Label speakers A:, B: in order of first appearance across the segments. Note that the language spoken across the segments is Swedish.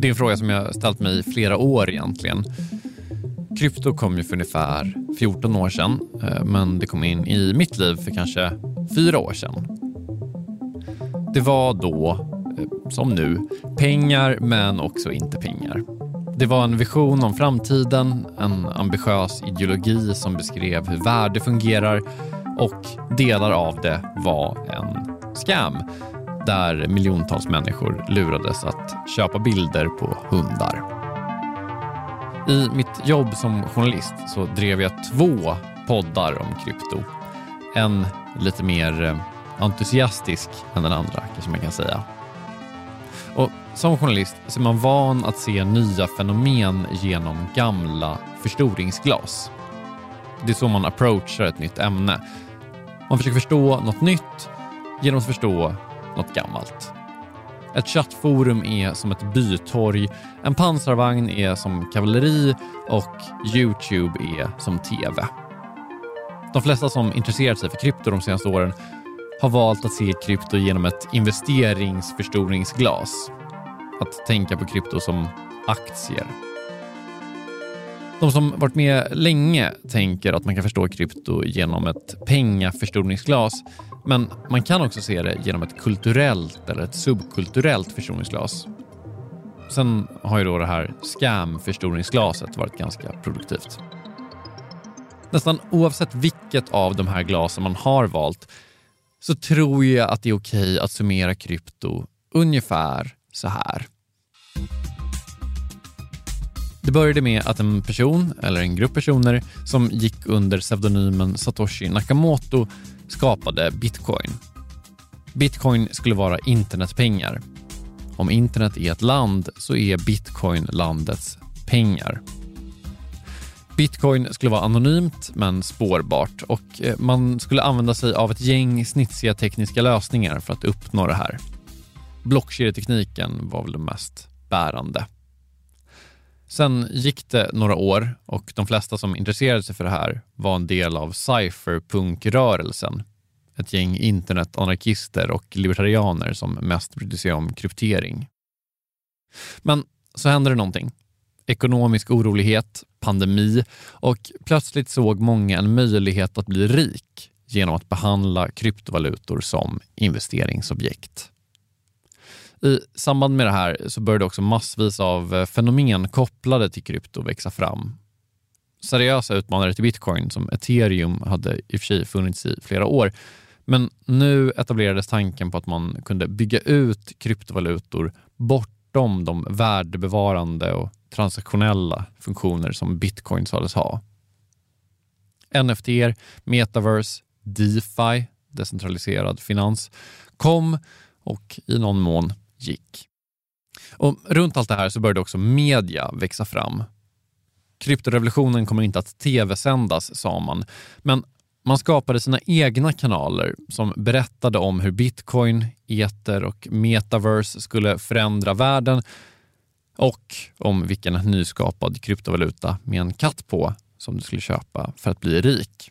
A: Det är en fråga som jag ställt mig i flera år egentligen. Krypto kom ju för ungefär 14 år sedan, eh, men det kom in i mitt liv för kanske fyra år sedan. Det var då, eh, som nu, pengar men också inte pengar. Det var en vision om framtiden, en ambitiös ideologi som beskrev hur värde fungerar och delar av det var en scam där miljontals människor lurades att köpa bilder på hundar. I mitt jobb som journalist så drev jag två poddar om krypto. En lite mer eh, entusiastisk än den andra, kanske man kan säga. Och som journalist så är man van att se nya fenomen genom gamla förstoringsglas. Det är så man approachar ett nytt ämne. Man försöker förstå något nytt genom att förstå något gammalt. Ett chattforum är som ett bytorg, en pansarvagn är som kavalleri och Youtube är som TV. De flesta som intresserat sig för krypto de senaste åren har valt att se krypto genom ett investeringsförstoringsglas. Att tänka på krypto som aktier. De som varit med länge tänker att man kan förstå krypto genom ett pengaförstoringsglas men man kan också se det genom ett kulturellt eller ett subkulturellt förstoringsglas. Sen har ju då det här scam-förstoringsglaset varit ganska produktivt. Nästan oavsett vilket av de här glasen man har valt så tror jag att det är okej att summera krypto ungefär så här. Det började med att en person, eller en grupp personer, som gick under pseudonymen Satoshi Nakamoto skapade bitcoin. Bitcoin skulle vara internetpengar. Om internet är ett land så är bitcoin landets pengar. Bitcoin skulle vara anonymt men spårbart och eh, man skulle använda sig av ett gäng snitsiga tekniska lösningar för att uppnå det här. Blockkedjetekniken var väl det mest bärande. Sen gick det några år och de flesta som intresserade sig för det här var en del av cypherpunkrörelsen. Ett gäng internetanarkister och libertarianer som mest brydde sig om kryptering. Men så hände det någonting. Ekonomisk orolighet, pandemi och plötsligt såg många en möjlighet att bli rik genom att behandla kryptovalutor som investeringsobjekt. I samband med det här så började också massvis av eh, fenomen kopplade till krypto växa fram. Seriösa utmanare till bitcoin som ethereum hade i och för sig funnits i flera år. Men nu etablerades tanken på att man kunde bygga ut kryptovalutor bortom de värdebevarande och transaktionella funktioner som bitcoin sades ha. NFT, metaverse, DeFi, decentraliserad finans, kom och i någon mån gick. Och runt allt det här så började också media växa fram. Kryptorevolutionen kommer inte att tv-sändas, sa man, men man skapade sina egna kanaler som berättade om hur bitcoin, eter och metaverse skulle förändra världen och om vilken nyskapad kryptovaluta med en katt på som du skulle köpa för att bli rik.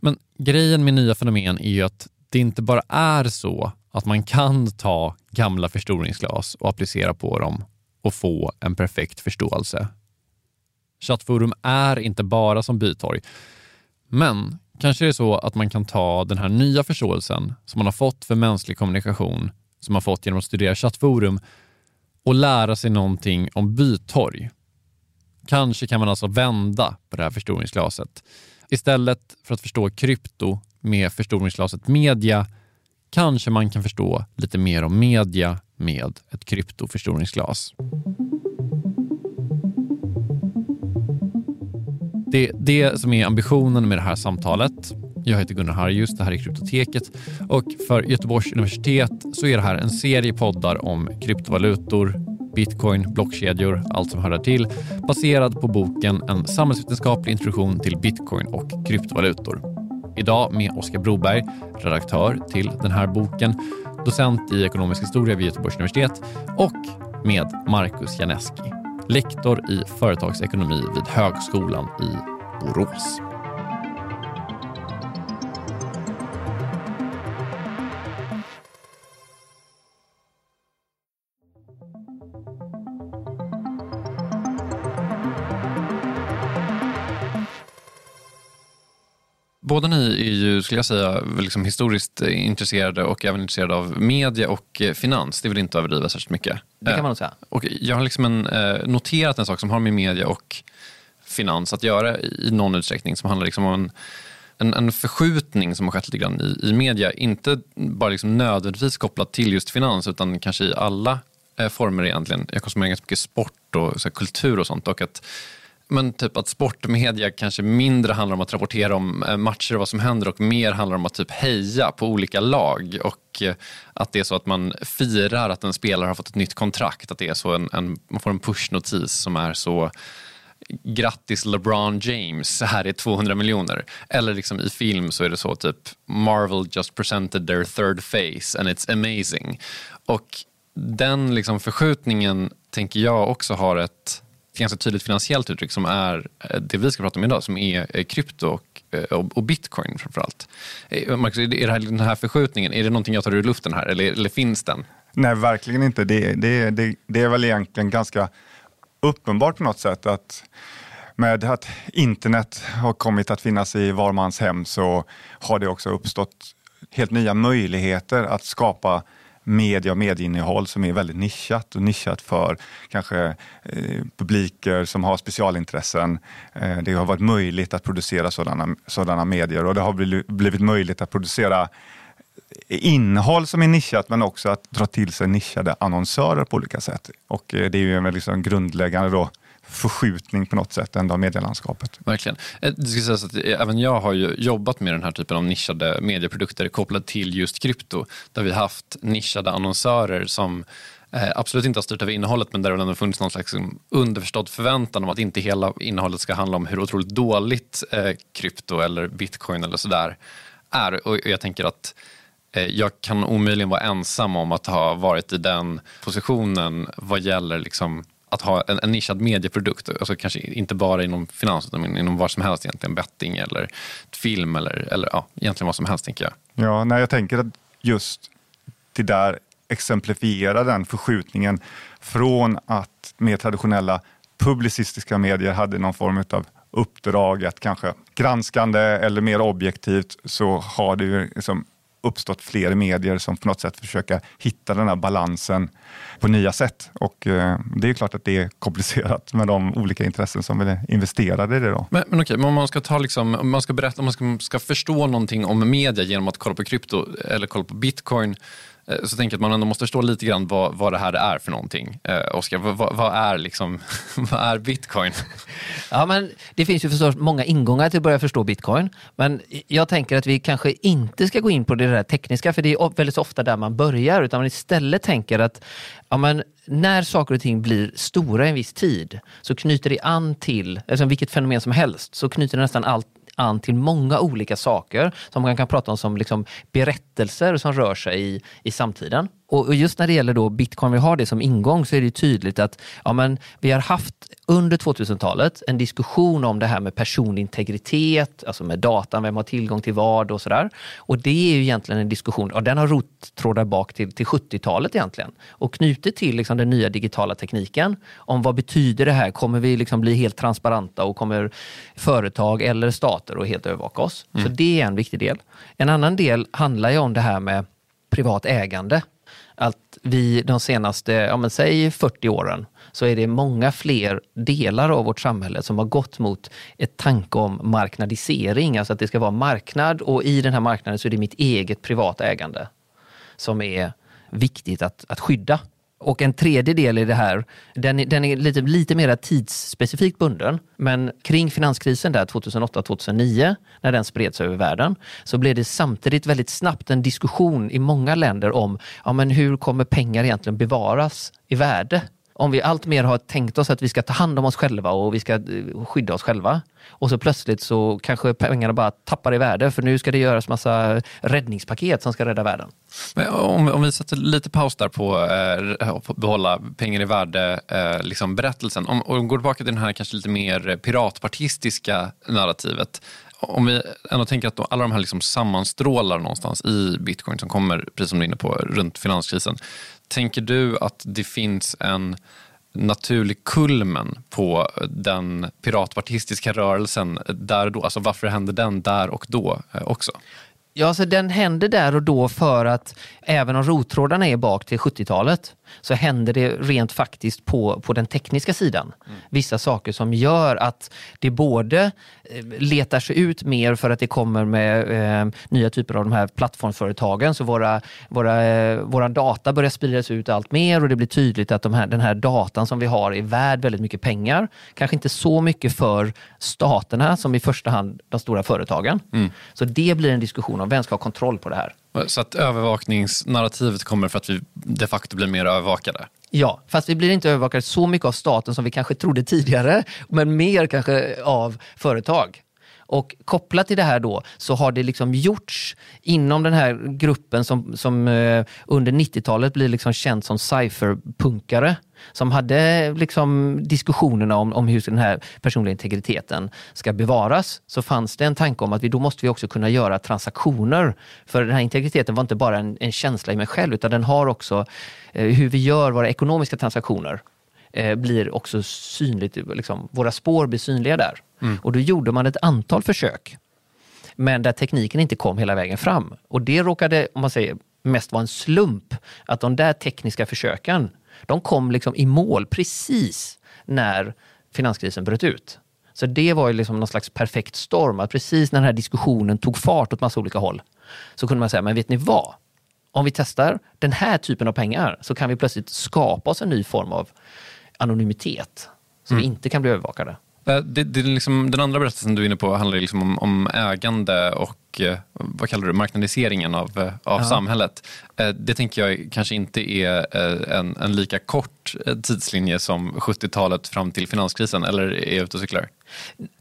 A: Men grejen med nya fenomen är ju att det inte bara är så att man kan ta gamla förstoringsglas och applicera på dem och få en perfekt förståelse. Chattforum är inte bara som bytorg, men kanske är det så att man kan ta den här nya förståelsen som man har fått för mänsklig kommunikation, som man fått genom att studera chattforum och lära sig någonting om bytorg. Kanske kan man alltså vända på det här förstoringsglaset. Istället för att förstå krypto med förstoringsglaset media kanske man kan förstå lite mer om media med ett kryptoförstoringsglas. Det är det som är ambitionen med det här samtalet. Jag heter Gunnar Harjus, det här är Kryptoteket och för Göteborgs universitet så är det här en serie poddar om kryptovalutor, bitcoin, blockkedjor, allt som hör där till, baserad på boken En samhällsvetenskaplig introduktion till bitcoin och kryptovalutor. Idag med Oskar Broberg, redaktör till den här boken, docent i ekonomisk historia vid Göteborgs universitet och med Marcus Janeski, lektor i företagsekonomi vid Högskolan i Borås. Båda ni är ju, skulle jag säga, liksom historiskt intresserade och även intresserade av media och eh, finans. Det vill inte överdriva särskilt mycket.
B: Det kan man nog säga.
A: Eh, och jag har liksom en, eh, noterat en sak som har med media och finans att göra i någon utsträckning som handlar liksom om en, en, en förskjutning som har skett lite grann i, i media. Inte bara liksom nödvändigtvis kopplat till just finans utan kanske i alla former egentligen. Jag konsumerar ganska mycket sport och så kultur och sånt. Och att men typ att sportmedia kanske mindre handlar om att rapportera om eh, matcher och vad som händer och mer handlar om att typ heja på olika lag och eh, att det är så att man firar att en spelare har fått ett nytt kontrakt. Att det är så en, en man får en pushnotis som är så grattis LeBron James, här är 200 miljoner. Eller liksom i film så är det så typ Marvel just presented their third face and it's amazing. Och den liksom förskjutningen tänker jag också har ett ganska tydligt finansiellt uttryck som är eh, det vi ska prata om idag, som är eh, krypto eh, och, och bitcoin framförallt. Marcus, är det här, den här förskjutningen, är det någonting jag tar ur luften här eller, eller finns den?
C: Nej, verkligen inte. Det, det, det, det är väl egentligen ganska uppenbart på något sätt att med att internet har kommit att finnas i var mans hem så har det också uppstått helt nya möjligheter att skapa media och medieinnehåll som är väldigt nischat och nischat för kanske eh, publiker som har specialintressen. Eh, det har varit möjligt att producera sådana, sådana medier och det har blivit, möjligt att producera innehåll som är nischat men också att dra till sig nischade annonsörer på olika sätt. Och eh, det är ju en liksom grundläggande då, förskjutning på något sätt ändå av medielandskapet.
A: Verkligen. Eh, det ska sägas att eh, även jag har ju jobbat med den här typen av nischade medieprodukter kopplade till just krypto. Där vi haft nischade annonsörer som eh, absolut inte har styrt över innehållet men där det ändå funnits någon slags liksom, underförstådd förväntan om att inte hela innehållet ska handla om hur otroligt dåligt krypto eller bitcoin eller sådär är. Och jag tänker att jag kan omöjligen vara ensam om att ha varit i den positionen vad gäller liksom att ha en, en nischad medieprodukt. Alltså kanske inte bara inom finans utan inom vad som helst egentligen. Betting eller film eller, eller ja, egentligen vad som helst tänker jag.
C: Ja, nej, jag tänker att just det där exemplifierar den förskjutningen från att mer traditionella publicistiska medier hade någon form av uppdrag att kanske granskande eller mer objektivt så har det ju liksom uppstått fler medier som på något sätt försöker hitta den här balansen på nya sätt. Och eh, det är klart att det är komplicerat med de olika intressen som är investerade i det. Då.
A: Men, men okej, men om man ska, ta liksom, om man ska berätta, om man ska, ska förstå någonting om media genom att kolla på krypto eller kolla på bitcoin Eh, så tänker jag att man ändå måste förstå lite grann vad, vad det här är för någonting. Eh, Oskar, vad, vad, är liksom, vad är bitcoin?
B: Ja, men det finns ju förstås många ingångar till att börja förstå bitcoin. Men jag tänker att vi kanske inte ska gå in på det där tekniska, för det är väldigt ofta där man börjar, utan man istället tänker att ja, men när saker och ting blir stora i en viss tid så knyter det an till, alltså vilket fenomen som helst, så knyter det nästan allt an till många olika saker som man kan prata om som liksom berättelser som rör sig i, i samtiden. Och just när det gäller då bitcoin, vi har det som ingång, så är det tydligt att ja, men vi har haft under 2000-talet en diskussion om det här med personlig integritet, alltså med datan, vem har tillgång till vad och sådär. Och det är ju egentligen en diskussion, och den har rottrådar bak till, till 70-talet egentligen. Och knutet till liksom den nya digitala tekniken, om vad betyder det här? Kommer vi liksom bli helt transparenta och kommer företag eller stater att helt övervaka oss? Mm. Så det är en viktig del. En annan del handlar ju om det här med privat ägande att vi de senaste, ja men säg 40 åren, så är det många fler delar av vårt samhälle som har gått mot ett tanke om marknadisering, alltså att det ska vara marknad och i den här marknaden så är det mitt eget privata ägande som är viktigt att, att skydda. Och en tredje del i det här, den, är- den är lite, lite mer tidsspecifikt bunden. Men kring finanskrisen där 2008-2009, när den spreds över världen, så blev det samtidigt väldigt snabbt en diskussion i många länder om ja, men hur kommer pengar egentligen bevaras i värde? Om vi allt mer har tänkt oss att vi ska ta hand om oss själva och vi ska eh, skydda oss själva. Och så plötsligt så kanske pengarna bara tappar i värde för nu ska det göras massa räddningspaket som ska rädda världen.
A: Men om, om vi sätter lite paus där på eh, att behålla pengar i värde, eh, liksom berättelsen. Om, och går tillbaka till det här kanske lite mer piratpartistiska narrativet. Om vi ändå tänker att då alla de här liksom sammanstrålar någonstans i bitcoin som kommer, precis som du är inne på, runt finanskrisen. Tänker du att det finns en naturlig kulmen på den piratpartistiska rörelsen där och då? Alltså varför händer den där och då eh, också?
B: Ja, så den händer där och då för att även om rottrådarna är bak till 70-talet så händer det rent faktiskt på, på den tekniska sidan. Vissa saker som gör att det både eh, letar sig ut mer för att det kommer med eh, nya typer av de här plattformsföretagen. Så våra, våra, eh, våra data börjar spridas ut allt mer och det blir tydligt att de här, den här datan som vi har är värd väldigt mycket pengar. Kanske inte så mycket för staterna som i första hand de stora företagen. Så det blir en diskussion om vem ska ha kontroll på det här.
A: Så att övervakningsnarrativet kommer för att vi de facto blir mer övervakade?
B: Ja, fast vi blir inte övervakade så mycket av staten som vi kanske trodde tidigare, men mer kanske av företag. Och kopplat till det här då så har det liksom gjorts inom den här gruppen som, som eh, under 90-talet blir liksom känd som cypherpunkare. Som hade liksom diskussionerna om, om hur den här personliga integriteten ska bevaras. Så fanns det en tanke om att vi, då måste vi också kunna göra transaktioner. För den här integriteten var inte bara en, en känsla i mig själv utan den har också eh, hur vi gör våra ekonomiska transaktioner eh, blir också synligt, liksom, våra spår blir synliga där. Och då gjorde man ett antal försök. Men där tekniken inte kom hela vägen fram. Och det råkade, om man säger, mest vara en slump att de där tekniska försöken, de kom liksom i mål precis när finanskrisen bröt ut. Så det var ju liksom någon slags perfekt storm, att precis när den här diskussionen tog fart åt massa olika håll, så kunde man säga, men vet ni vad? Om vi testar den här typen av pengar så kan vi plötsligt skapa oss en ny form av anonymitet, så vi inte kan bli övervakade.
A: Eh, Det, det är liksom, den andra berättelsen du är inne på handlar liksom om, om ägande och eh, vad kallar du marknadiseringen av, eh, av samhället. Eh, Det tänker jag kanske inte är en, en lika kort tidslinje som 70-talet fram till finanskrisen, eller är jag ute och cyklar?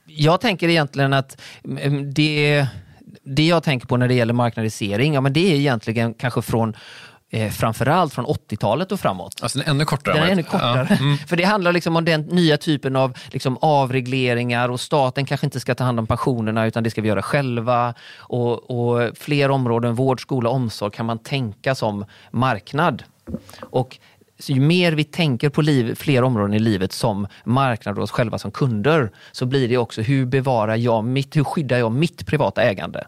B: Jag tänker egentligen att mm, det, det jag tänker på när det gäller marknadisering, ja, men det är egentligen kanske från eh, framförallt från 80-talet och framåt.
A: Alltså den är ännu kortare.
B: Den är
A: än
B: ännu kortare.
A: Ja, mm.
B: För det handlar liksom om den nya typen av liksom avregleringar och staten kanske inte ska ta hand om pensionerna utan det ska vi göra själva. Och, och fler områden, vård, skola, omsorg kan man tänka som marknad. Och så ju mer vi tänker på liv, fler områden i livet som marknad och oss själva som kunder så blir det också hur bevarar jag mitt, hur skyddar jag mitt privata ägande?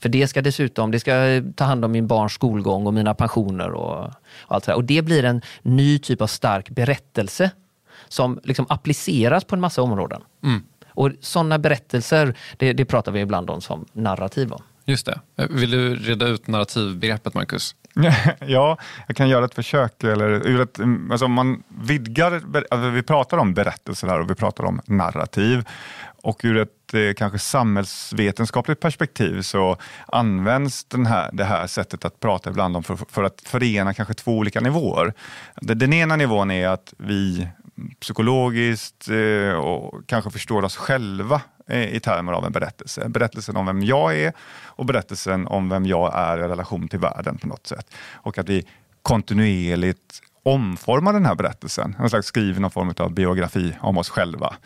B: För det ska dessutom, det ska ta hand om min barns skolgång och mina pensioner och, och allt det där. Och det blir en ny typ av stark berättelse som liksom appliceras på en massa områden. Och sådana berättelser, det, det pratar vi ibland om som narrativ. Om.
A: Just det. Vill du reda ut narrativbegreppet, Marcus?
C: Ja, jag kan göra ett försök. Eller, ett, alltså man vidgar, alltså vi pratar om berättelser här och vi pratar om narrativ. Och ur ett eh, kanske samhällsvetenskapligt perspektiv så används den här, det här sättet att prata ibland om för, för att förena kanske två olika nivåer. Den, den ena nivån är att vi psykologiskt eh, och kanske förstår oss själva eh, i termer av en berättelse. Berättelsen om vem jag är och berättelsen om vem jag är i relation till världen på något sätt. Och att vi kontinuerligt omformar den här berättelsen, en slags skriver någon form av biografi om oss själva.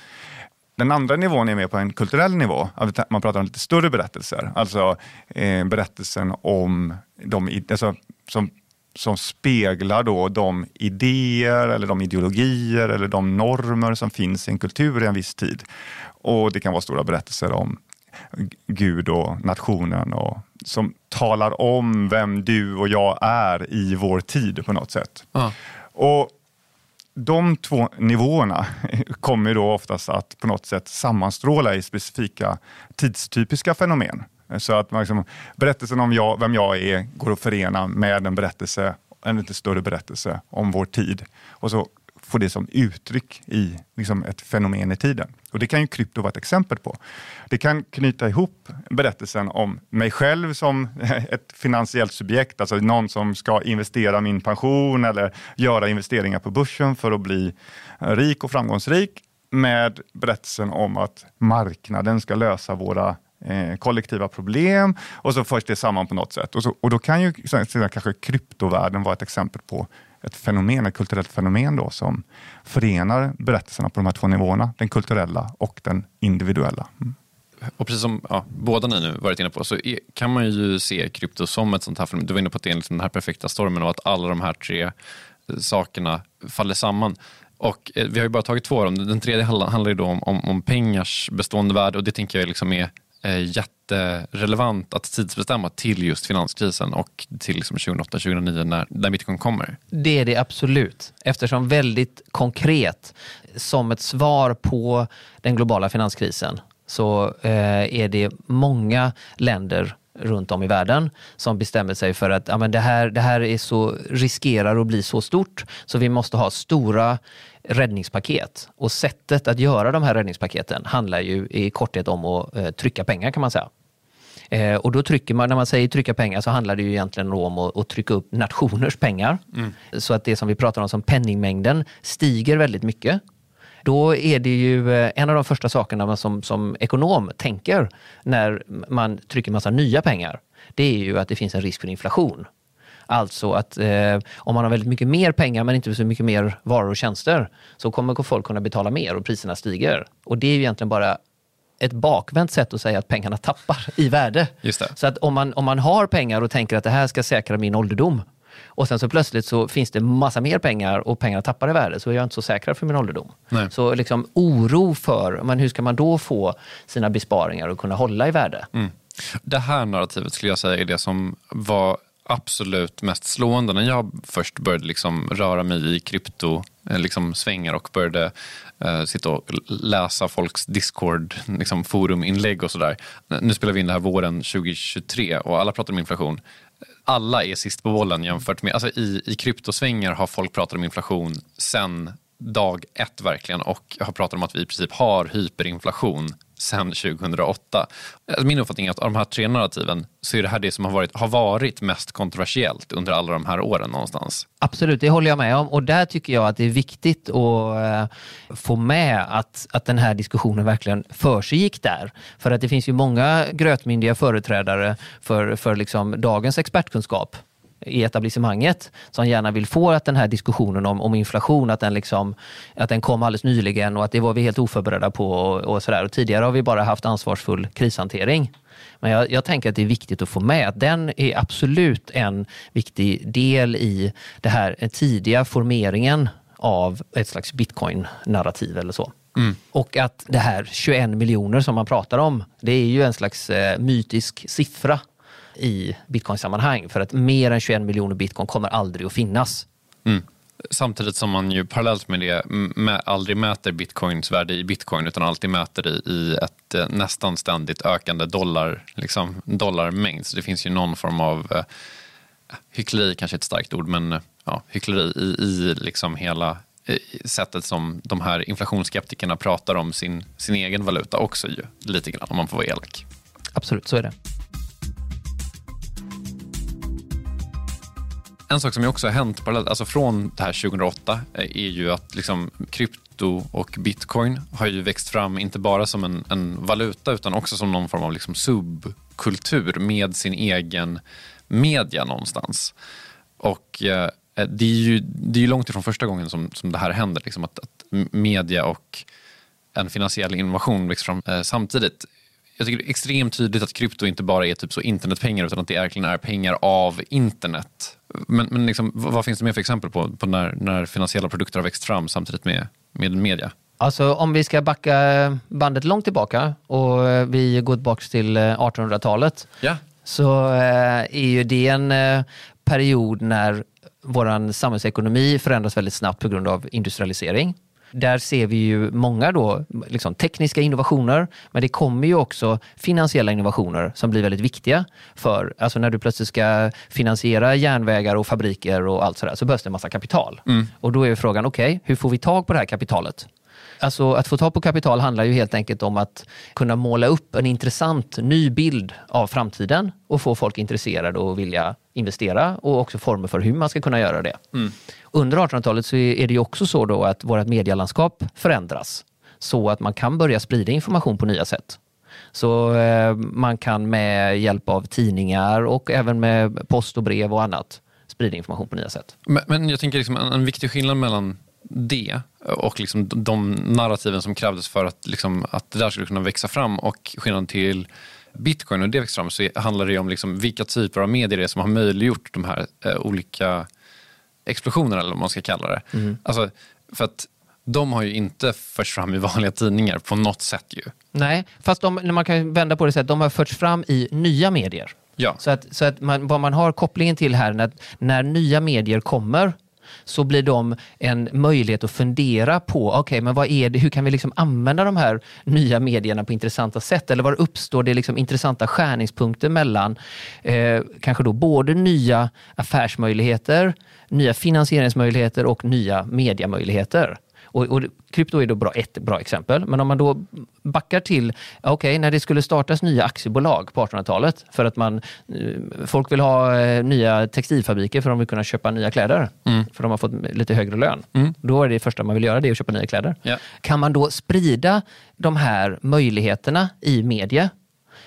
C: Den andra nivån är mer på en kulturell nivå. Man pratar om lite större berättelser. Alltså eh, berättelsen om de alltså, som, som speglar då de idéer eller de ideologier eller de normer som finns i en kultur i en viss tid. Och Det kan vara stora berättelser om Gud och nationen och som talar om vem du och jag är i vår tid på något sätt.
A: Ja.
C: Och de två nivåerna kommer då oftast att på något sätt sammanstråla i specifika tidstypiska fenomen. Så att liksom, berättelsen om jag, vem jag är går att förena med en berättelse en lite större berättelse om vår tid och så få det som uttryck i liksom ett fenomen i tiden. Och Det kan ju krypto vara ett exempel på. Det kan knyta ihop berättelsen om mig själv som ett finansiellt subjekt, alltså någon som ska investera min pension eller göra investeringar på börsen för att bli rik och framgångsrik med berättelsen om att marknaden ska lösa våra eh, kollektiva problem och så förs det samman på något sätt. Och, så, och då kan ju sedan kanske kryptovärlden vara ett exempel på ett fenomen, ett kulturellt fenomen då, som förenar berättelserna på de här två nivåerna, den kulturella och den individuella. Mm.
A: Och precis som ja, båda ni nu varit inne på så är, kan man ju se krypto som ett sånt här fenomen. Du var inne på att det är liksom den här perfekta stormen och att alla de här tre eh, sakerna faller samman. Och eh, vi har ju bara tagit två av dem. Den tredje handlar ju då om, om, om pengars bestående värde och det tänker jag liksom är Eh, jätterelevant att tidsbestämma till just finanskrisen och till liksom 2008-2009 när, när bitcoin kommer.
B: Det är det absolut, eftersom väldigt konkret som ett svar på den globala finanskrisen så eh, är det många länder runt om i världen som bestämmer sig för att ja, men det, här, det här är så, riskerar att bli så stort så vi måste ha stora räddningspaket. Och sättet att göra de här räddningspaketen handlar ju i korthet om att eh, trycka pengar kan man säga. Eh, och då trycker man, när man säger trycka pengar så handlar det ju egentligen om att, att trycka upp nationers pengar. Mm. Så att det som vi pratar om som penningmängden stiger väldigt mycket. Då är det ju eh, en av de första sakerna man som, som ekonom tänker när man trycker massa nya pengar. Det är ju att det finns en risk för inflation. Alltså att eh, om man har väldigt mycket mer pengar men inte så mycket mer varor och tjänster så kommer folk kunna betala mer och priserna stiger. Och det är ju egentligen bara ett bakvänt sätt att säga att pengarna tappar i värde. Så att om man, om man har pengar och tänker att det här ska säkra min ålderdom och sen så plötsligt så finns det massa mer pengar och pengarna tappar i värde så är jag inte så säker för min ålderdom. Nej. Så liksom oro för, men hur ska man då få sina besparingar att kunna hålla i värde? Mm.
A: Det här narrativet skulle jag säga är det som var absolut mest slående när jag först började liksom röra mig i krypto eh, liksom svängar och började eh, sitta och läsa folks Discord liksom foruminlägg och sådär. Nu spelar vi in det här våren 2023 och alla pratar om inflation. Alla är sist på bollen jämfört med, alltså i, i kryptosvängar har folk pratat om inflation sen dag ett verkligen och har pratat om att vi i princip har hyperinflation sedan 2008. Alltså, min uppfattning är att av de här tre narrativen så är det här det som har varit, har varit mest kontroversiellt under alla de här åren någonstans.
B: Absolut, det håller jag med om och där tycker jag att det är viktigt att eh, få med att, att den här diskussionen verkligen försiggick där. För att det finns ju många grötmyndiga företrädare för, för liksom dagens expertkunskap i etablissemanget som gärna vill få att den här diskussionen om, om inflation, att den, liksom, att den kom alldeles nyligen och att det var vi helt oförberedda på. Och, och, sådär. och Tidigare har vi bara haft ansvarsfull krishantering. Men jag, jag, tänker att det är viktigt att få med att den är absolut en viktig del i det här tidiga formeringen av ett slags bitcoin-narrativ eller så. Mm. Och att det här 21 miljoner som man pratar om, det är ju en slags eh, mytisk siffra i bitcoin-sammanhang. För att mer än 21 miljoner bitcoin kommer aldrig att finnas.
A: Mm. Samtidigt som man ju parallellt med det med, aldrig mäter bitcoins värde i bitcoin utan alltid mäter det i ett eh, nästan ständigt ökande dollar, liksom, dollarmängd. Så det finns ju någon form av eh, hyckleri, kanske ett starkt ord, men eh, ja, hyckleri i, i liksom hela eh, sättet som de här inflationsskeptikerna pratar om sin, sin egen valuta också ju, lite grann om man får vara elak.
B: Absolut, så är det.
A: En sak som också har hänt parallellt, alltså från det här 2008 eh, är ju att liksom krypto och bitcoin har ju växt fram inte bara som en, en valuta utan också som någon form av liksom subkultur med sin egen media någonstans. Och eh, det är ju det är långt ifrån första gången som, som det här händer, liksom att, att media och en finansiell innovation växer fram eh, samtidigt jag tycker det är extremt tydligt att krypto inte bara är typ så internetpengar utan att det verkligen är pengar av internet. Men, men liksom, vad finns det mer för exempel på, på när, när finansiella produkter har växt fram samtidigt med, med media?
B: Alltså om vi ska backa bandet långt tillbaka och vi går tillbaka till 1800-talet
A: eh, ja.
B: så eh, är ju det en eh, period när vår samhällsekonomi förändras väldigt snabbt på grund av industrialisering. Där ser vi ju många då, liksom tekniska innovationer, men det kommer ju också finansiella innovationer som blir väldigt viktiga. för alltså När du plötsligt ska finansiera järnvägar och fabriker och allt sådär så behövs det en massa kapital. Mm. Och då är frågan, okej, okay, hur får vi tag på det här kapitalet? Alltså att få tag på kapital handlar ju helt enkelt om att kunna måla upp en intressant ny bild av framtiden och få folk intresserade och vilja investera och också former för hur man ska kunna göra det. Mm. Under 1800-talet så är det ju också så då att vårt medielandskap förändras så att man kan börja sprida information på nya sätt. Så eh, man kan med hjälp av tidningar och även med post och brev och annat sprida information på nya sätt.
A: Men, men jag tänker liksom en, en viktig skillnad mellan det och liksom de narrativen som krävdes för att, liksom, att det där skulle kunna växa fram och skillnaden till bitcoin och det växer fram så handlar det om liksom vilka typer av medier det är som har möjliggjort de här eh, olika explosionerna eller vad man ska kalla det. Mm. Alltså, för att de har ju inte förts fram i vanliga tidningar på något sätt ju.
B: Nej, fast de, man kan vända på det så att de har förts fram i nya medier.
A: Ja.
B: Så att, så att man, vad man har kopplingen till här, när, när nya medier kommer så blir de en möjlighet att fundera på, okej, okay, men vad är det, hur kan vi liksom använda de här nya medierna på intressanta sätt? Eller var uppstår det liksom intressanta skärningspunkter mellan eh, kanske då både nya affärsmöjligheter, nya finansieringsmöjligheter och nya mediamöjligheter? Och, och krypto är då bra, ett bra exempel. Men om man då backar till, okej, okay, när det skulle startas nya aktiebolag på 1800-talet för att man, eh, folk vill ha eh, nya textilfabriker för att de vill kunna köpa nya kläder. Mm. För de har fått lite högre lön. Mm. Då är det första man vill göra det att köpa nya kläder.
A: Yeah.
B: Kan man då sprida de här möjligheterna i media,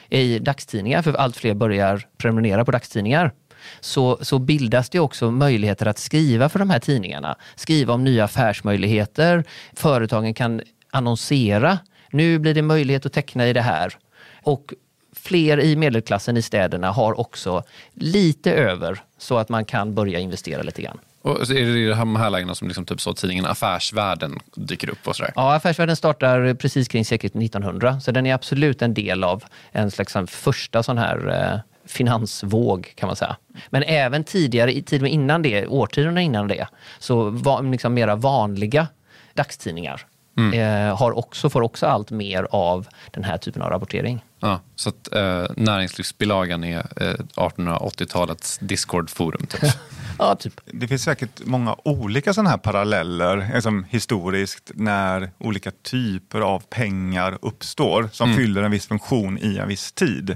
B: i dagstidningar, för allt fler börjar prenumerera på dagstidningar så, så bildas det också möjligheter att skriva för de här tidningarna. Skriva om nya affärsmöjligheter. Företagen kan annonsera. Nu blir det möjlighet att teckna i det här. Och fler i medelklassen i städerna har också lite över så att man kan börja investera lite grann.
A: Och så är det i de här lägena som liksom typ så tidningen Affärsvärlden dyker upp? och sådär?
B: Ja, Affärsvärlden startar precis kring seklet 1900 så den är absolut en del av en slags första sån här eh, finansvåg kan man säga. Men även tidigare, tiden innan det, årtionden innan det, så var liksom mera vanliga dagstidningar mm. eh, har också, får också allt mer av den här typen av rapportering.
A: Ja, så att eh, näringslivsbilagan är eh, 1880-talets Discord-forum? Typ.
B: ja, typ.
C: Det finns säkert många olika sådana här paralleller liksom historiskt när olika typer av pengar uppstår som mm. fyller en viss funktion i en viss tid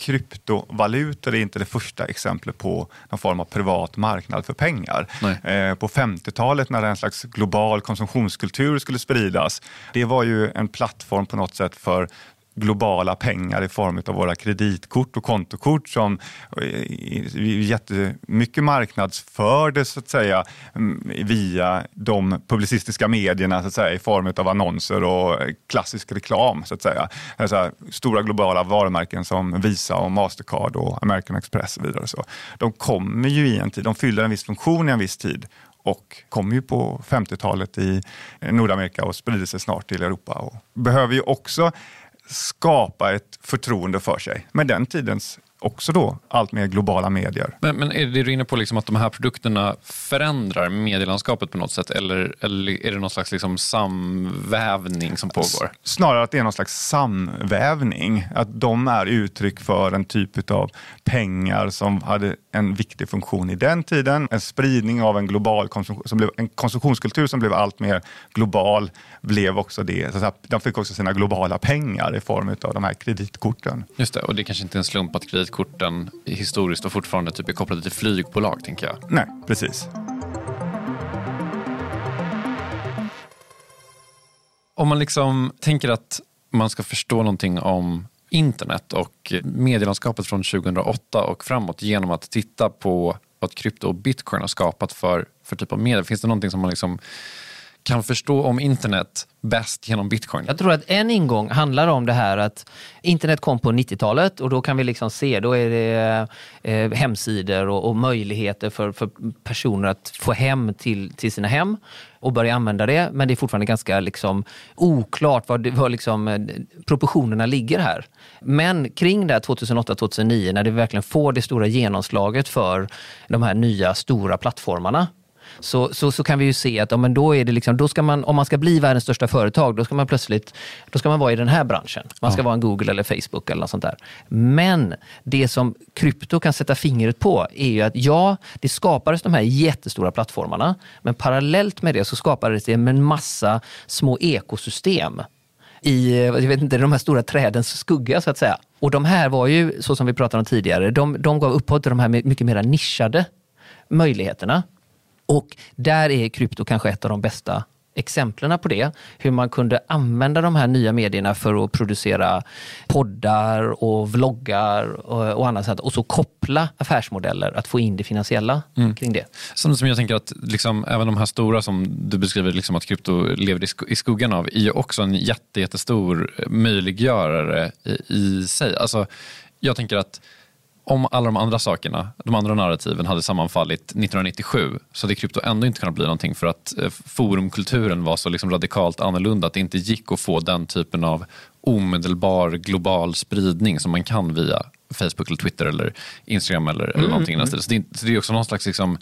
C: kryptovalutor är inte det första exemplet på någon form av privat marknad för pengar. Eh, på 50-talet när en slags global konsumtionskultur skulle spridas, det var ju en plattform på något sätt för globala pengar i form av våra kreditkort och kontokort som eh, jättemycket marknadsfördes så att säga mm, via de publicistiska medierna så att säga, i form av annonser och klassisk reklam. så att säga. Alltså, stora globala varumärken som Visa och Mastercard och American Express och vidare. Så. De kommer ju i en tid, de fyller en viss funktion i en viss tid och kom ju på 50-talet i Nordamerika och sprider sig snart till Europa. Och behöver ju också skapa ett förtroende för sig med den tidens också då allt mer globala medier.
A: Men, men är det du inne på liksom att de här produkterna förändrar medielandskapet på något sätt eller, eller är det någon slags liksom samvävning som pågår?
C: Snarare att det är någon slags samvävning. Att de är uttryck för en typ av pengar som hade en viktig funktion i den tiden. En spridning av en global konsumtion, som blev, en konsumtionskultur som blev allt mer global blev också det. Så de fick också sina globala pengar i form av de här kreditkorten.
A: Just det, och det är kanske inte är en slump att kredit kreditkorten historiskt och fortfarande typ är kopplade till flygbolag, tänker jag.
C: Nej, precis.
A: Om man liksom tänker att man ska förstå någonting om internet och medielandskapet från 2008 och framåt genom att titta på vad krypto och bitcoin har skapat för, för typ av medier. Finns det någonting som man liksom kan förstå om internet bäst genom bitcoin?
B: Jag tror att en ingång handlar om det här att internet kom på 90-talet och då kan vi liksom se, då är det eh, hemsidor och, och, möjligheter för, för personer att få hem till, till sina hem och börja använda det. Men det är fortfarande ganska liksom oklart var, var liksom, eh, proportionerna ligger här. Men kring det 2008-2009 när det verkligen får det stora genomslaget för de här nya stora plattformarna så, så, så kan vi ju se att ja, men då är det liksom, då ska man, om man ska bli världens största företag, då ska man plötsligt då ska man vara i den här branschen. Man ska
A: Ja.
B: vara en Google eller Facebook eller något sånt där. Men det som krypto kan sätta fingret på är ju att ja, det skapades de här jättestora plattformarna, men parallellt med det så skapades det en massa små ekosystem i jag vet inte, de här stora trädens skugga så att säga. Och de här var ju, så som vi pratade om tidigare, de, de gav upphov till de här mycket mer nischade möjligheterna. Och där är krypto kanske ett av de bästa exemplen på det. Hur man kunde använda de här nya medierna för att producera poddar och vloggar och, och annat sånt. Och så koppla affärsmodeller, att få in det finansiella kring det.
A: Samtidigt som jag tänker att liksom, även de här stora som du beskriver liksom att krypto lever i, sk- i skuggan av är ju också en jätte, jättestor möjliggörare i, i sig. Alltså, jag tänker att om alla de andra sakerna, de andra narrativen hade sammanfallit 1997 så hade krypto ändå inte kunnat bli någonting för att eh, forumkulturen var så liksom radikalt annorlunda att det inte gick att få den typen av omedelbar global spridning som man kan via Facebook, eller Twitter, eller Instagram eller, eller någonting stilen. Så det, så det är också någon slags liksom,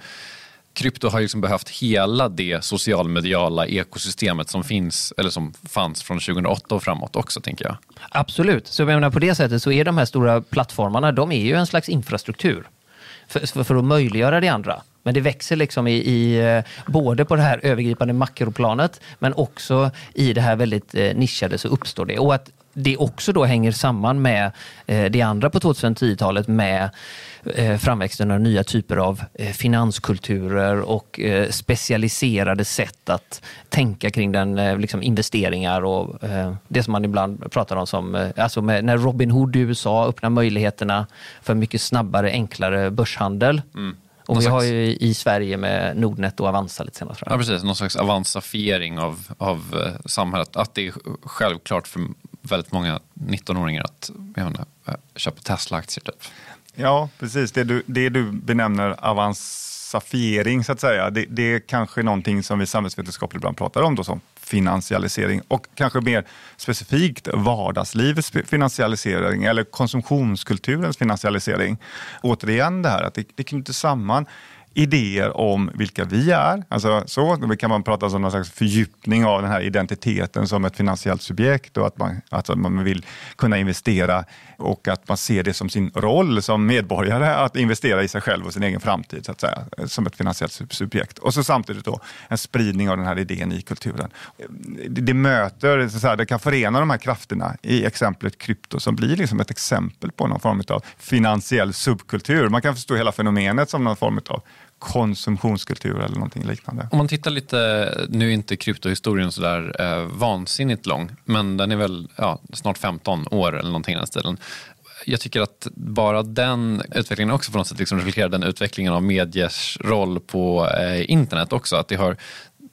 A: krypto har ju liksom behövt hela det socialmediala ekosystemet som finns eller som fanns från 2008 och framåt också, tänker jag.
B: Absolut. Så jag menar, på det sättet så är de här stora plattformarna, de är ju en slags infrastruktur för, för, för att möjliggöra det andra. Men det växer liksom i, i eh, både på det här övergripande makroplanet men också i det här väldigt eh, nischade så uppstår det. Och att det också då hänger samman med eh, det andra på 2010-talet med eh, framväxten av nya typer av eh, finanskulturer och specialiserade sätt att tänka kring den, liksom investeringar och det som man ibland pratar om som, alltså när Robin Hood i USA öppnar möjligheterna för mycket snabbare, enklare börshandel. Och
A: Någon
B: vi har ju i Sverige med Nordnet och Avanza lite senare.
A: Ja, precis. Någon slags avansafiering av, av samhället. Att det är självklart för väldigt många 19-åringar att jag inte, eh, köpa Tesla-aktier. Typ.
C: Ja, precis. Det du, det du benämner avansafiering, så att säga, det, det är kanske någonting som vi samhällsvetenskapligt ibland pratar om då, som finansialisering och kanske mer specifikt vardagslivets finansialisering eller konsumtionskulturens finansialisering. Återigen det här att det, det knyter samman idéer om vilka vi är. Alltså så då kan man prata om någon slags fördjupning av den här identiteten som ett finansiellt subjekt och att man, att man vill kunna investera och att man ser det som sin roll som medborgare att investera i sig själv och sin egen framtid så att säga, som ett finansiellt subjekt. Och så samtidigt då en spridning av den här idén i kulturen. Det, det möter, så att säga, det kan förena de här krafterna i exemplet krypto som blir liksom ett exempel på någon form av finansiell subkultur. Man kan förstå hela fenomenet som någon form av konsumtionskultur eller någonting liknande.
A: Om man tittar lite, nu är inte kryptohistorien sådär eh, vansinnigt lång, men den är väl ja, snart 15 år eller någonting i den stilen. Jag tycker att bara den utvecklingen också på något sätt liksom reflekterar den utvecklingen av mediers roll på eh, internet också. Att det har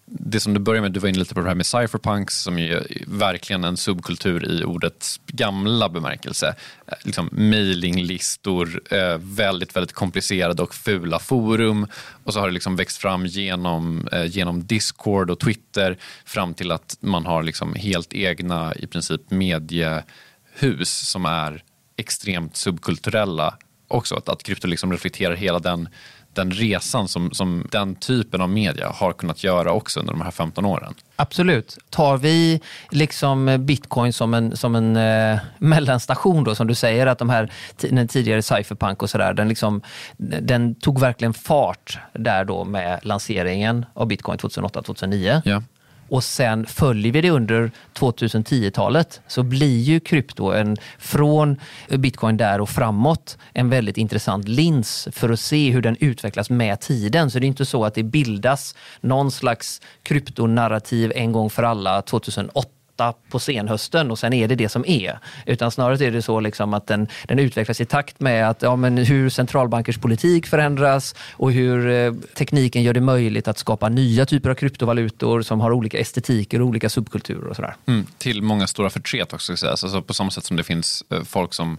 A: det som du börjar med, du var inne lite på det här med cypherpunks som ju är verkligen en subkultur i ordets gamla bemärkelse. Liksom mailinglistor, eh, väldigt, väldigt komplicerade och fula forum och så har det liksom växt fram genom, eh, genom Discord och Twitter fram till att man har liksom helt egna i princip mediehus som är extremt subkulturella också. Att, att krypto liksom reflekterar hela den den resan som, som den typen av media har kunnat göra också under de här 15 åren.
B: Absolut. Tar vi liksom bitcoin som en, som en eh, mellanstation då, som du säger, att de här den tidigare cypherpunk och sådär, den, liksom, den tog verkligen fart där då med lanseringen av bitcoin 2008-2009.
A: Ja.
B: Och sen följer vi det under 2010-talet så blir ju krypto en, från bitcoin där och framåt en väldigt intressant lins för att se hur den utvecklas med tiden. Så det är inte så att det bildas någon slags kryptonarrativ en gång för alla 2008 på senhösten och sen är det det som är. Utan snarare är det så liksom att den, den utvecklas i takt med att, ja, men hur centralbankers politik förändras och hur eh, tekniken gör det möjligt att skapa nya typer av kryptovalutor som har olika estetiker och olika subkulturer och sådär.
A: Mm, till många stora förtret också. ska sägas. Alltså på samma sätt som det finns eh, folk som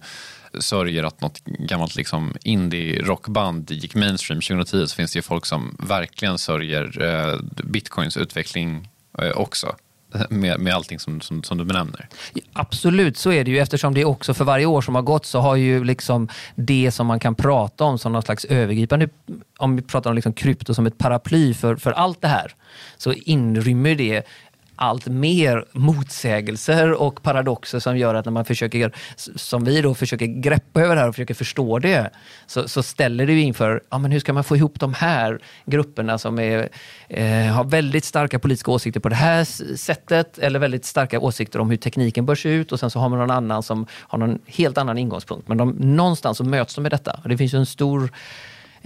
A: sörjer att något gammalt liksom indie-rockband gick mainstream 2010 så finns det ju folk som verkligen sörjer eh, bitcoins utveckling eh, också med, med allting som, som, som du benämner.
B: Absolut, så är det ju eftersom det också för varje år som har gått så har ju liksom det som man kan prata om som någon slags övergripande, om vi pratar om liksom krypto som ett paraply för, för allt det här, så inrymmer det allt mer motsägelser och paradoxer som gör att när man försöker, som vi då försöker greppa över det här och försöker förstå det, så, så ställer det ju inför, ja men hur ska man få ihop de här grupperna som är, eh, har väldigt starka politiska åsikter på det här sättet eller väldigt starka åsikter om hur tekniken bör se ut och sen så har man någon annan som har någon helt annan ingångspunkt. Men de, någonstans så möts de med detta. Och det finns ju en stor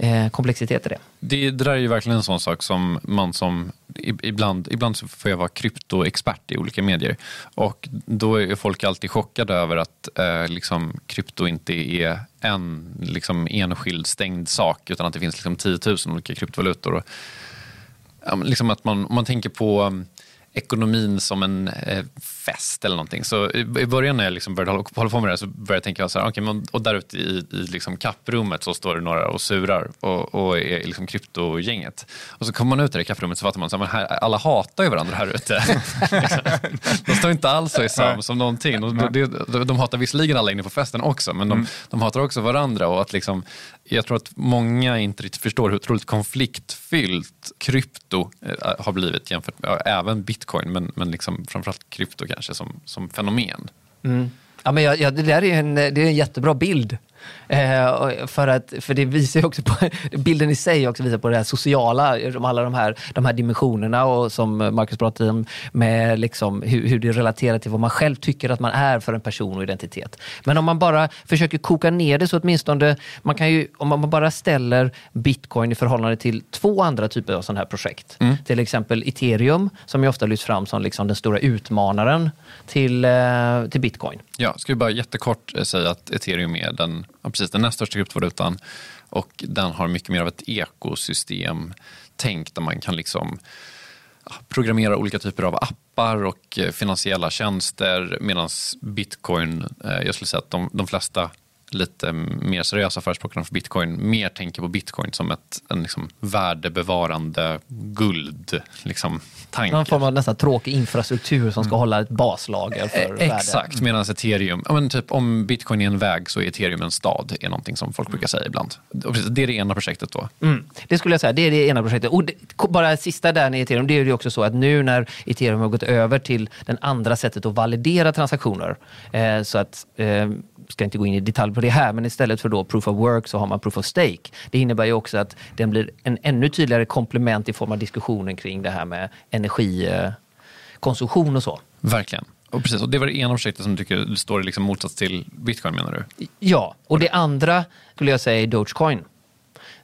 B: eh, komplexitet i det.
A: det. Där är ju verkligen en sån sak som man som ibland, ibland så får jag vara kryptoexpert i olika medier och då är folk alltid chockade över att eh, liksom, krypto inte är en liksom, enskild stängd sak utan att det finns liksom, 10 000 olika kryptovalutor. Och, liksom att man, om man tänker på um, ekonomin som en eh, fest eller någonting. Så i, början när jag liksom började hålla på med det så började jag tänka så här, okay, men, och där ute i, i liksom kapprummet så står det några och surar och, och är liksom kryptogänget. Och så kommer man ut i det kapprummet så fattar man att alla hatar ju varandra här ute. de står inte alls så sams om någonting. De, de, de hatar visserligen alla inne på festen också men de, mm. de hatar också varandra. Och att liksom, jag tror att många inte riktigt förstår hur otroligt konfliktfyllt krypto eh, har blivit jämfört med även bitcoin bitcoin, men, men liksom framförallt krypto kanske som, som fenomen.
B: Mm. Ja, men jag, jag, det där är en, det är en jättebra bild. Eh, för, att, för det visar också på, bilden i sig också visar på det här sociala, alla de här, de här dimensionerna och som Marcus pratade om, med liksom hur, hur det relaterar till vad man själv tycker att man är för en person och identitet. Men om man bara försöker koka ner det så åtminstone, man kan ju, om man bara ställer bitcoin i förhållande till två andra typer av sådana här projekt. Mm. Till exempel ethereum som ju ofta lyfts fram som liksom den stora utmanaren till, eh, till bitcoin.
A: Ja, ska vi bara jättekort eh, säga att ethereum är den ja, precis, den näst största kryptovalutan. Och den har mycket mer av ett ekosystem tänk där man kan liksom programmera olika typer av appar och eh, finansiella tjänster medan bitcoin, eh, jag skulle säga att de, de flesta lite mer seriösa förespråkarna för bitcoin mer tänker på bitcoin som ett en liksom värdebevarande guld. Liksom, tanke.
B: Någon form av nästan tråkig infrastruktur som ska mm. hålla ett baslager för
A: e värde. Exakt, medan ethereum, men typ, om bitcoin är en väg så är ethereum en stad, är någonting som folk brukar säga ibland. Det är det ena projektet då.
B: Mm. Det skulle jag säga, det är det ena projektet. Och det, bara sista där i ethereum, det är ju också så att nu när ethereum har gått över till den andra sättet att validera transaktioner, eh, så att eh, ska inte gå in i detalj på det här, men istället för då proof of work så har man proof of stake. Det innebär ju också att den blir en ännu tydligare komplement i form av diskussionen kring det här med energikonsumtion och så.
A: Verkligen. Och precis, och det var det ena projektet som du tycker står i liksom motsats till bitcoin menar du?
B: Ja, och det andra skulle jag säga är Dogecoin.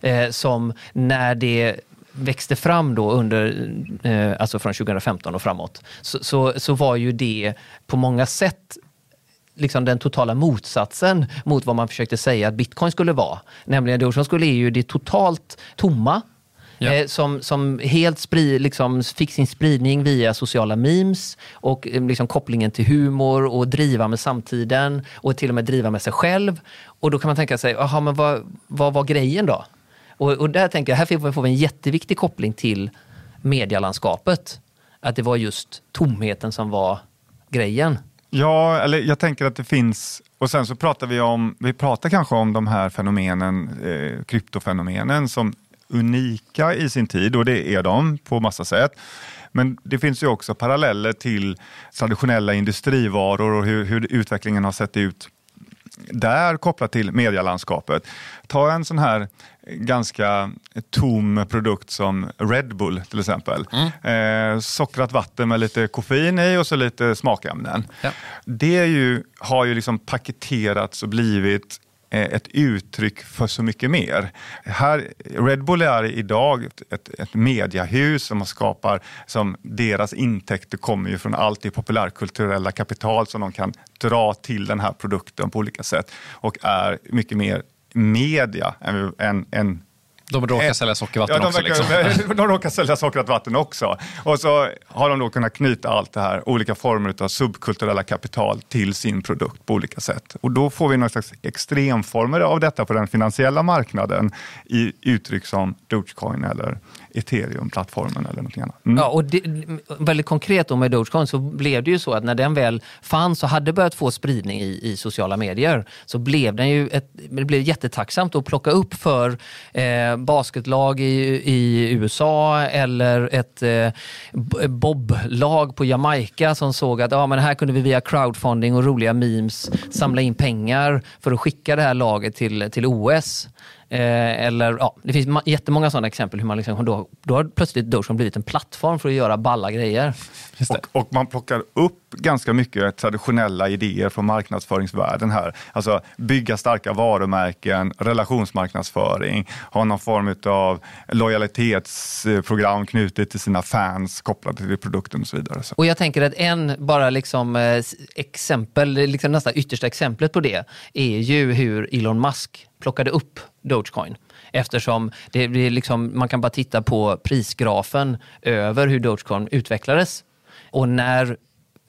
B: Eh, som när det växte fram då under, eh, alltså från 2015 och framåt, så, så, så var ju det på många sätt liksom den totala motsatsen mot vad man försökte säga att bitcoin skulle vara. Nämligen Dogecoin skulle ju det totalt tomma. Eh, som, som helt sprid, liksom, fick sin spridning via sociala memes och eh, liksom, kopplingen till humor och driva med samtiden och till och med driva med sig själv. Och då kan man tänka sig, aha, men vad, vad var grejen då? Och, och där tänker jag, här får vi en jätteviktig koppling till medielandskapet. Att det var just tomheten som var grejen.
C: Ja, eller jag tänker att det finns, och sen så pratar vi om, vi pratar kanske om de här fenomenen, eh, kryptofenomenen som unika i sin tid och det är de på massa sätt. Men det finns ju också paralleller till traditionella industrivaror och hur, hur utvecklingen har sett ut där kopplat till medielandskapet. Ta en sån här ganska tom produkt som Red Bull till exempel. Mm. Eh, sockrat vatten med lite koffein i och så lite smakämnen. Ja. Det ju, har ju liksom paketerats och blivit Eh, ett uttryck för så mycket mer. Här, Red Bull är idag ett, ett mediahus som skapar, som deras intäkter kommer ju från allt det populärkulturella kapital som de kan dra till den här produkten på olika sätt och är mycket mer media än, än, än
A: de råkar sälja sockervatten ja, de också.
C: liksom. de råkar sälja sockervatten också. Och så har de då kunnat knyta allt det här, olika former av subkulturella kapital till sin produkt på olika sätt. Och då får vi någon slags extremformer av detta på den finansiella marknaden i uttryck som Dogecoin eller ethereum-plattformen eller någonting annat. Mm.
B: Ja, och det, väldigt konkret då med Dogecoin så blev det ju så att när den väl fanns och hade börjat få spridning i, i sociala medier så blev den ju ett, det blev jättetacksamt att plocka upp för eh, basketlag i, i USA eller ett eh, boblag på Jamaica som såg att ja, men här kunde vi via crowdfunding och roliga memes samla in pengar för att skicka det här laget till, till OS. Eh, eller, ja, det finns jättemånga sådana exempel hur man liksom, då, då har plötsligt Dogecoin blivit en plattform för att göra balla grejer.
C: Och, och, man plockar upp ganska mycket traditionella idéer från marknadsföringsvärlden här. Alltså bygga starka varumärken, relationsmarknadsföring, ha någon form av lojalitetsprogram knutet till sina fans kopplat till produkten och så vidare.
B: Och jag tänker att en bara liksom eh, exempel, liksom nästan yttersta exemplet på det är ju hur Elon Musk plockade upp Dogecoin. Eftersom det, det liksom, man kan bara titta på prisgrafen över hur Dogecoin utvecklades. Och när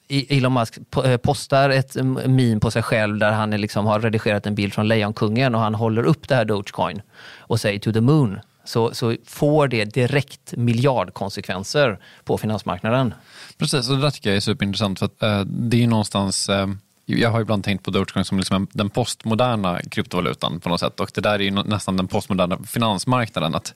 B: e- Elon Musk eh, postar ett mm, meme på sig själv där han liksom har redigerat en bild från Lejonkungen och han håller upp det här Dogecoin och säger to the moon så, så får det direkt miljardkonsekvenser på finansmarknaden.
A: Precis, och det där tycker jag är superintressant för att äh, det är ju någonstans äh jag har ibland tänkt på Dogecoin som liksom den postmoderna kryptovalutan på något sätt och det där är ju nästan den postmoderna finansmarknaden. Att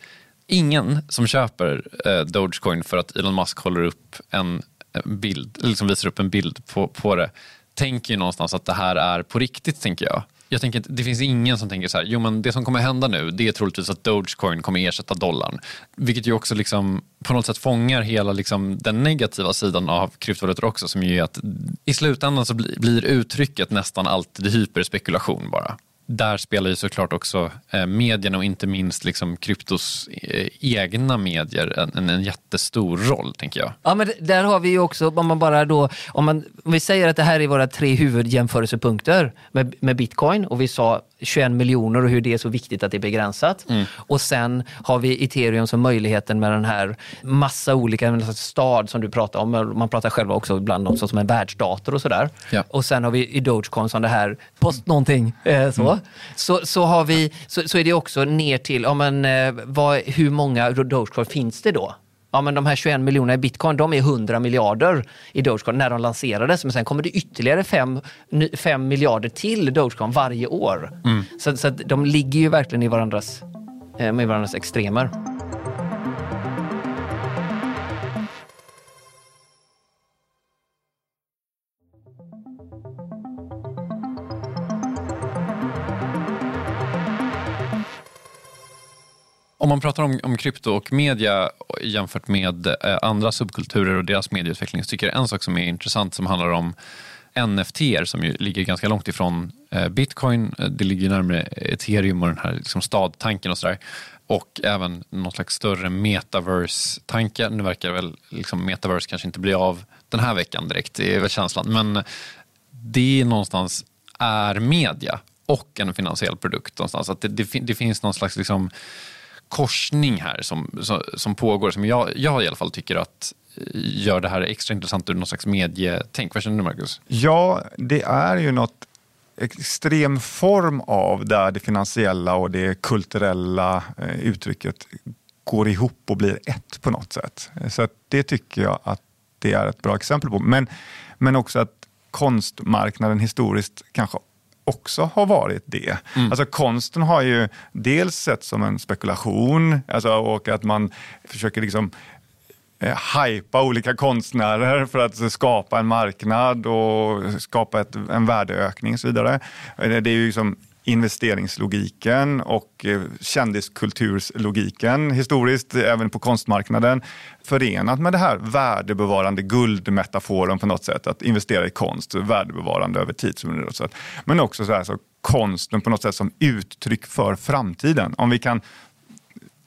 A: ingen som köper eh, Dogecoin för att Elon Musk håller upp en eh, bild, liksom visar upp en bild på, på det tänker ju någonstans att det här är på riktigt, tänker jag jag tänker att det finns ingen som tänker så här, jo men det som kommer hända nu det är troligtvis att Dogecoin kommer ersätta dollarn. Vilket ju också liksom på något sätt fångar hela liksom den negativa sidan av kryptovalutor också som ju är att i slutändan så blir uttrycket nästan alltid hyperspekulation bara där spelar ju såklart också eh, medierna och inte minst liksom kryptos eh, egna medier en, en, jättestor roll, tänker jag.
B: Ja, men där har vi ju också, om man bara då, om, man, om vi säger att det här är våra tre huvudjämförelsepunkter med, med bitcoin och vi sa 21 miljoner och hur det är så viktigt att det är begränsat. Mm. Och sen har vi ethereum som möjligheten med den här massa olika, en stad som du pratar om. Man pratar själva också ibland om som en världsdator och sådär. Ja. Och sen har vi i Dogecoin som det här post någonting. Eh, så. Mm. Så, så, har vi, så, så är det också ner till, ja, men, eh, vad, hur många Dogecoin finns det då? Ja, men de här 21 miljonerna i bitcoin, de är 100 miljarder i Dogecoin när de lanserades. Men sen kommer det ytterligare 5, 5 miljarder till Dogecoin varje år. Mm. Så, så de ligger ju verkligen i varandras, eh, med varandras extremer.
A: Om man pratar om, om krypto och media jämfört med eh, andra subkulturer och deras medieutveckling så tycker jag en sak som är intressant som handlar om NFT som ju ligger ganska långt ifrån eh, bitcoin. Eh, det ligger närmare ethereum och den här liksom stadtanken och sådär. Och även någon slags större metaverse-tanke. Nu verkar väl liksom metaverse kanske inte bli av den här veckan direkt, det är väl känslan. Men det någonstans är media och en finansiell produkt. Någonstans. Att det, det, det finns någon slags liksom, korsning här som, som, som, pågår som jag, jag i alla fall tycker att eh, gör det här extra intressant ur någon slags medietänk. Vad känner du Marcus?
C: Ja, det är ju något extrem form av där det finansiella och det kulturella eh, uttrycket går ihop och blir ett på något sätt. Så det tycker jag att det är ett bra exempel på. Men, men också att konstmarknaden historiskt kanske också har varit det. Mm. Alltså konsten har ju dels sett som en spekulation alltså, och att man försöker liksom eh, hypa olika konstnärer för att skapa en marknad och skapa ett, en värdeökning och så vidare. Det är ju liksom investeringslogiken och eh, kändiskulturslogiken historiskt, även på konstmarknaden, förenat med det här värdebevarande guldmetaforen på något sätt, att investera i konst, värdebevarande över tid. Men också så här, så konsten på något sätt som uttryck för framtiden. Om vi kan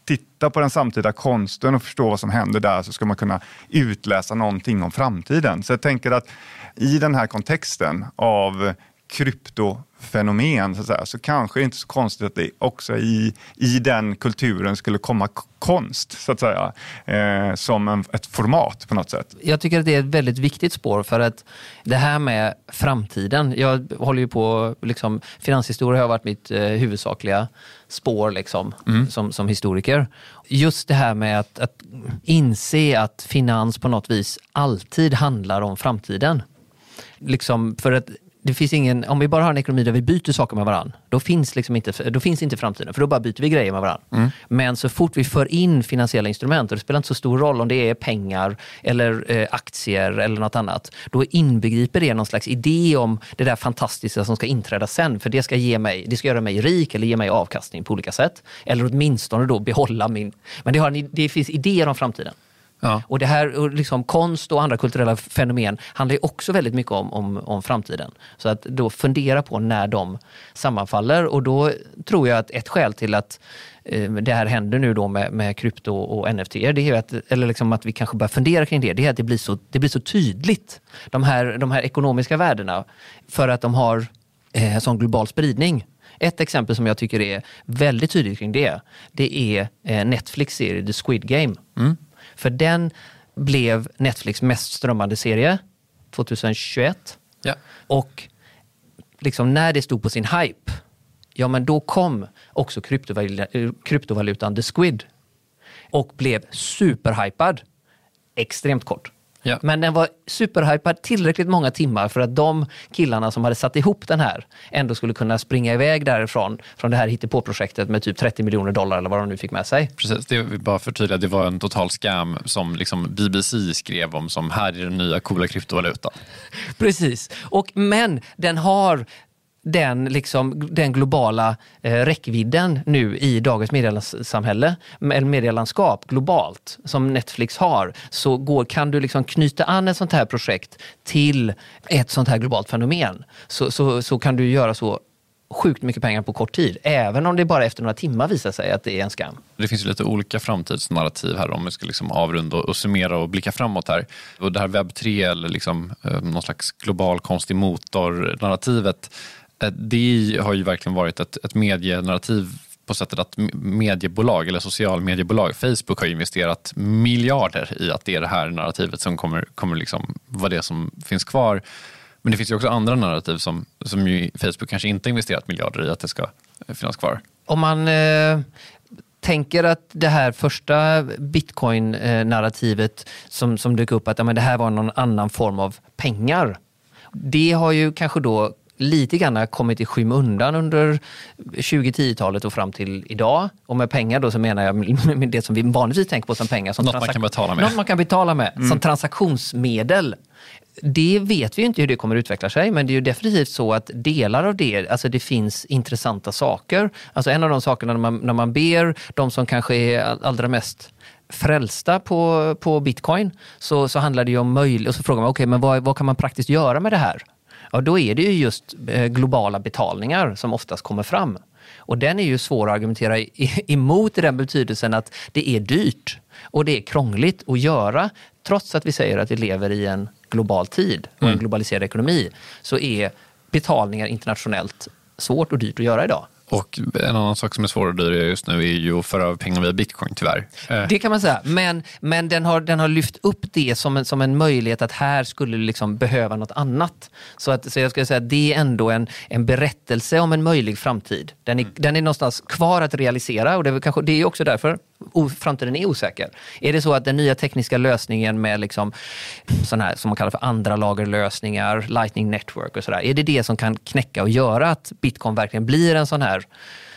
C: titta på den samtida konsten och förstå vad som händer där så ska man kunna utläsa någonting om framtiden. Så jag tänker att i den här kontexten av kryptofenomen så, att säga, så kanske det inte är så konstigt att det också i, i den kulturen skulle komma konst så att säga, eh, som en, ett format på något sätt.
B: Jag tycker att det är ett väldigt viktigt spår för att det här med framtiden, jag håller ju på, liksom, finanshistoria har varit mitt eh, huvudsakliga spår liksom, mm. som, som historiker. Just det här med att, att inse att finans på något vis alltid handlar om framtiden. Liksom för att det finns ingen, om vi bara har en ekonomi där vi byter saker med varandra, då finns, liksom inte, då finns inte framtiden, för då bara byter vi grejer med varandra. Mm. Men så fort vi för in finansiella instrument, och det spelar inte så stor roll om det är pengar eller eh, aktier eller något annat, då inbegriper det någon slags idé om det där fantastiska som ska inträda sen, för det ska, ge mig, det ska göra mig rik eller ge mig avkastning på olika sätt. Eller åtminstone då behålla min... Men det, har, det finns idéer om framtiden. Ja. Och det här, liksom, konst och andra kulturella fenomen handlar också väldigt mycket om, om, om framtiden. Så att då fundera på när de sammanfaller och då tror jag att ett skäl till att eh, det här händer nu då med, med krypto och NFT, det är att, eller liksom att vi kanske börjar fundera kring det, det är att det blir så, det blir så tydligt. De här, de här ekonomiska värdena, för att de har eh, sån global spridning. Ett exempel som jag tycker är väldigt tydligt kring det, det är eh, Netflix serie The Squid Game. Mm. För den blev Netflix mest strömmande serie 2021. Ja. Och liksom när det stod på sin hype, ja men då kom också kryptovalutan The Squid och blev superhypad extremt kort. Ja. Men den var superhypad tillräckligt många timmar för att de killarna som hade satt ihop den här ändå skulle kunna springa iväg därifrån från det här hittepå-projektet med typ 30 miljoner dollar eller vad de nu fick med sig.
A: Precis, det vill bara förtydliga, det var en total scam som liksom BBC skrev om som här är den nya coola kryptovalutan.
B: Precis, och, men den har den, liksom, den globala eh, räckvidden nu i dagens medielandsamhälle, medielandskap globalt som Netflix har, så går, kan du liksom knyta an ett sånt här projekt till ett sånt här globalt fenomen. Så, så, så kan du göra så sjukt mycket pengar på kort tid, även om det bara efter några timmar visar sig att det är en skam.
A: Det finns ju lite olika framtidsnarrativ här om vi ska liksom avrunda och summera och blicka framåt här. Och det här webb 3 eller liksom, eh, någon slags global konstig motor-narrativet Eh, det har ju verkligen varit ett, ett medienarrativ på sättet att mediebolag eller socialmediebolag, Facebook har investerat miljarder i att det är det här narrativet som kommer, kommer liksom vara det som finns kvar. Men det finns ju också andra narrativ som, som ju Facebook kanske inte investerat miljarder i att det ska finnas kvar.
B: Om man eh, tänker att det här första bitcoin-narrativet som, som dök upp, att ja, men det här var någon annan form av pengar. Det har ju kanske då lite grann kommit i skymundan under 2010-talet och fram till idag. Och med pengar då så menar jag med det som vi vanligtvis tänker på som pengar. Som
A: något man kan betala med.
B: Något man kan betala med, mm. som transaktionsmedel. Det vet vi inte hur det kommer utveckla sig, men det är ju definitivt så att delar av det, alltså det finns intressanta saker. Alltså en av de sakerna när man, när man ber de som kanske är allra mest frälsta på, på bitcoin, så, så handlar det ju om möjlighet, och så frågar man, okej, okay, men vad, vad kan man praktiskt göra med det här? Ja då är det ju just eh, globala betalningar som oftast kommer fram. Och den är ju svår att argumentera emot i den betydelsen att det är dyrt och det är krångligt att göra. Trots att vi säger att vi lever i en global tid och en mm. globaliserad ekonomi så är betalningar internationellt svårt och dyrt att göra idag.
A: Och en annan sak som är svår att dyra just nu är ju att föra över pengar via bitcoin tyvärr.
B: Eh. Det kan man säga, men, men den, har, den har lyft upp det som en, som en möjlighet att här skulle liksom behöva något annat. Så, att, så jag skulle säga att det är ändå en, en berättelse om en möjlig framtid. Den är, mm. den är någonstans kvar att realisera och det är, kanske, det är också därför framtiden är osäker. Är det så att den nya tekniska lösningen med liksom, sån här, som man kallar för andra lagerlösningar, lightning network och sådär, är det det som kan knäcka och göra att bitcoin verkligen blir en sån här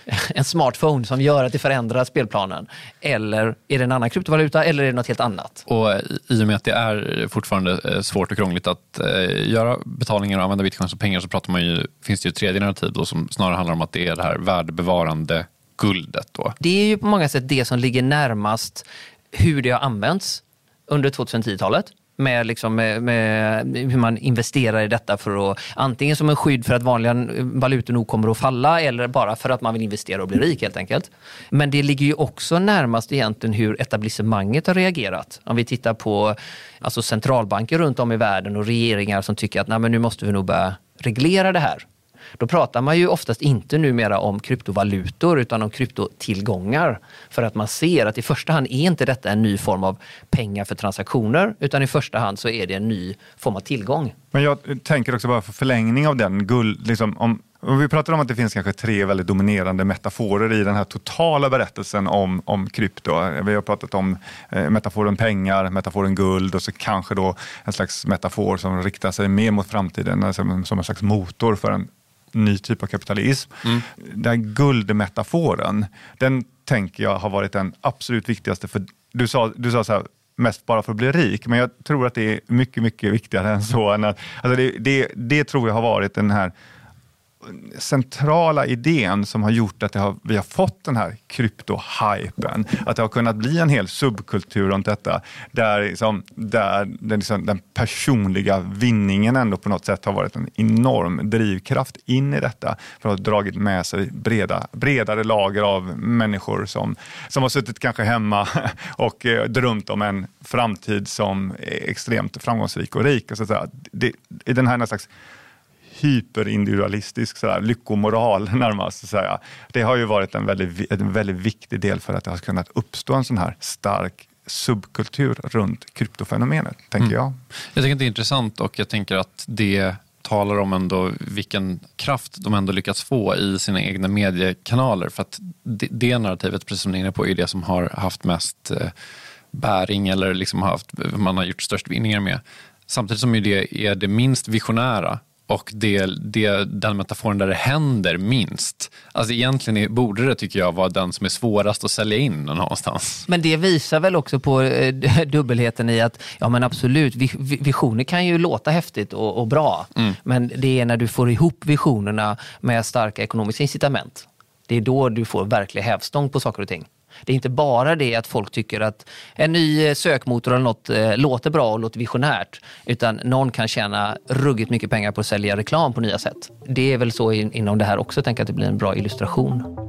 B: en smartphone som gör att det förändrar spelplanen? Eller är det en annan kryptovaluta eller är det något helt annat?
A: Och eh, I och med att det är fortfarande eh, svårt och krångligt att eh, göra betalningar och använda bitcoin som pengar så pratar man ju, finns det ju ett tredje narrativ då, som snarare handlar om att det är det här värdebevarande guldet då?
B: Det är ju på många sätt det som ligger närmast hur det har använts under 2010-talet. Med, liksom, med, med, hur man investerar i detta för att antingen som en skydd för att vanliga valutor nog kommer att falla eller bara för att man vill investera och bli rik helt enkelt. Men det ligger ju också närmast egentligen hur etablissemanget har reagerat. Om vi tittar på alltså centralbanker runt om i världen och regeringar som tycker att Nej, men nu måste vi nog börja reglera det här då pratar man ju oftast inte numera om kryptovalutor utan om kryptotillgångar. För att man ser att i första hand är inte detta en ny form av pengar för transaktioner utan i första hand så är det en ny form av tillgång.
C: Men jag tänker också bara för förlängning av den, guld, liksom, om, om vi pratar om att det finns kanske tre väldigt dominerande metaforer i den här totala berättelsen om, om krypto. Vi har pratat om eh, metaforen pengar, metaforen guld och så kanske då en slags metafor som riktar sig mer mot framtiden alltså som, som en slags motor för en ny typ av kapitalism. Mm. Den guldmetaforen, den tänker jag har varit den absolut viktigaste. För du sa, du sa så här, mest bara för att bli rik, men jag tror att det är mycket, mycket viktigare än så. alltså det, det, det tror jag har varit den här centrala idén som har gjort att har, vi har fått den här kryptohypen. Att det har kunnat bli en hel subkultur runt detta där, liksom, där den, liksom, den personliga vinningen ändå på något sätt har varit en enorm drivkraft in i detta för att ha dragit med sig breda, bredare lager av människor som, som har suttit kanske hemma och eh, drömt om en framtid som är extremt framgångsrik och rik. Och så att säga. Det, den här slags hyperindividualistisk sådär, lyckomoral närmast. Säga. Det har ju varit en väldigt, en väldigt viktig del för att det har kunnat uppstå en sån här stark subkultur runt kryptofenomenet, tänker mm. jag.
A: Jag tycker att det är intressant och jag tänker att det talar om ändå vilken kraft de ändå lyckats få i sina egna mediekanaler. För att det, det narrativet, precis som ni är inne på, är det som har haft mest eh, bäring eller liksom haft, man har gjort störst vinningar med. Samtidigt som det är det minst visionära och det, det, den metaforen där det händer minst. Alltså egentligen borde det, tycker jag, vara den som är svårast att sälja in någonstans.
B: Men det visar väl också på eh, dubbelheten i att, ja men absolut, visioner kan ju låta häftigt och, och bra. Mm. Men det är när du får ihop visionerna med starka ekonomiska incitament. Det är då du får verklig hävstång på saker och ting. Det är inte bara det att folk tycker att en ny eh, sökmotor eller något eh, låter bra och låter visionärt. Utan någon kan tjäna ruggigt mycket pengar på att sälja reklam på nya sätt. Det är väl så inom det här också, tänker att det blir en bra illustration.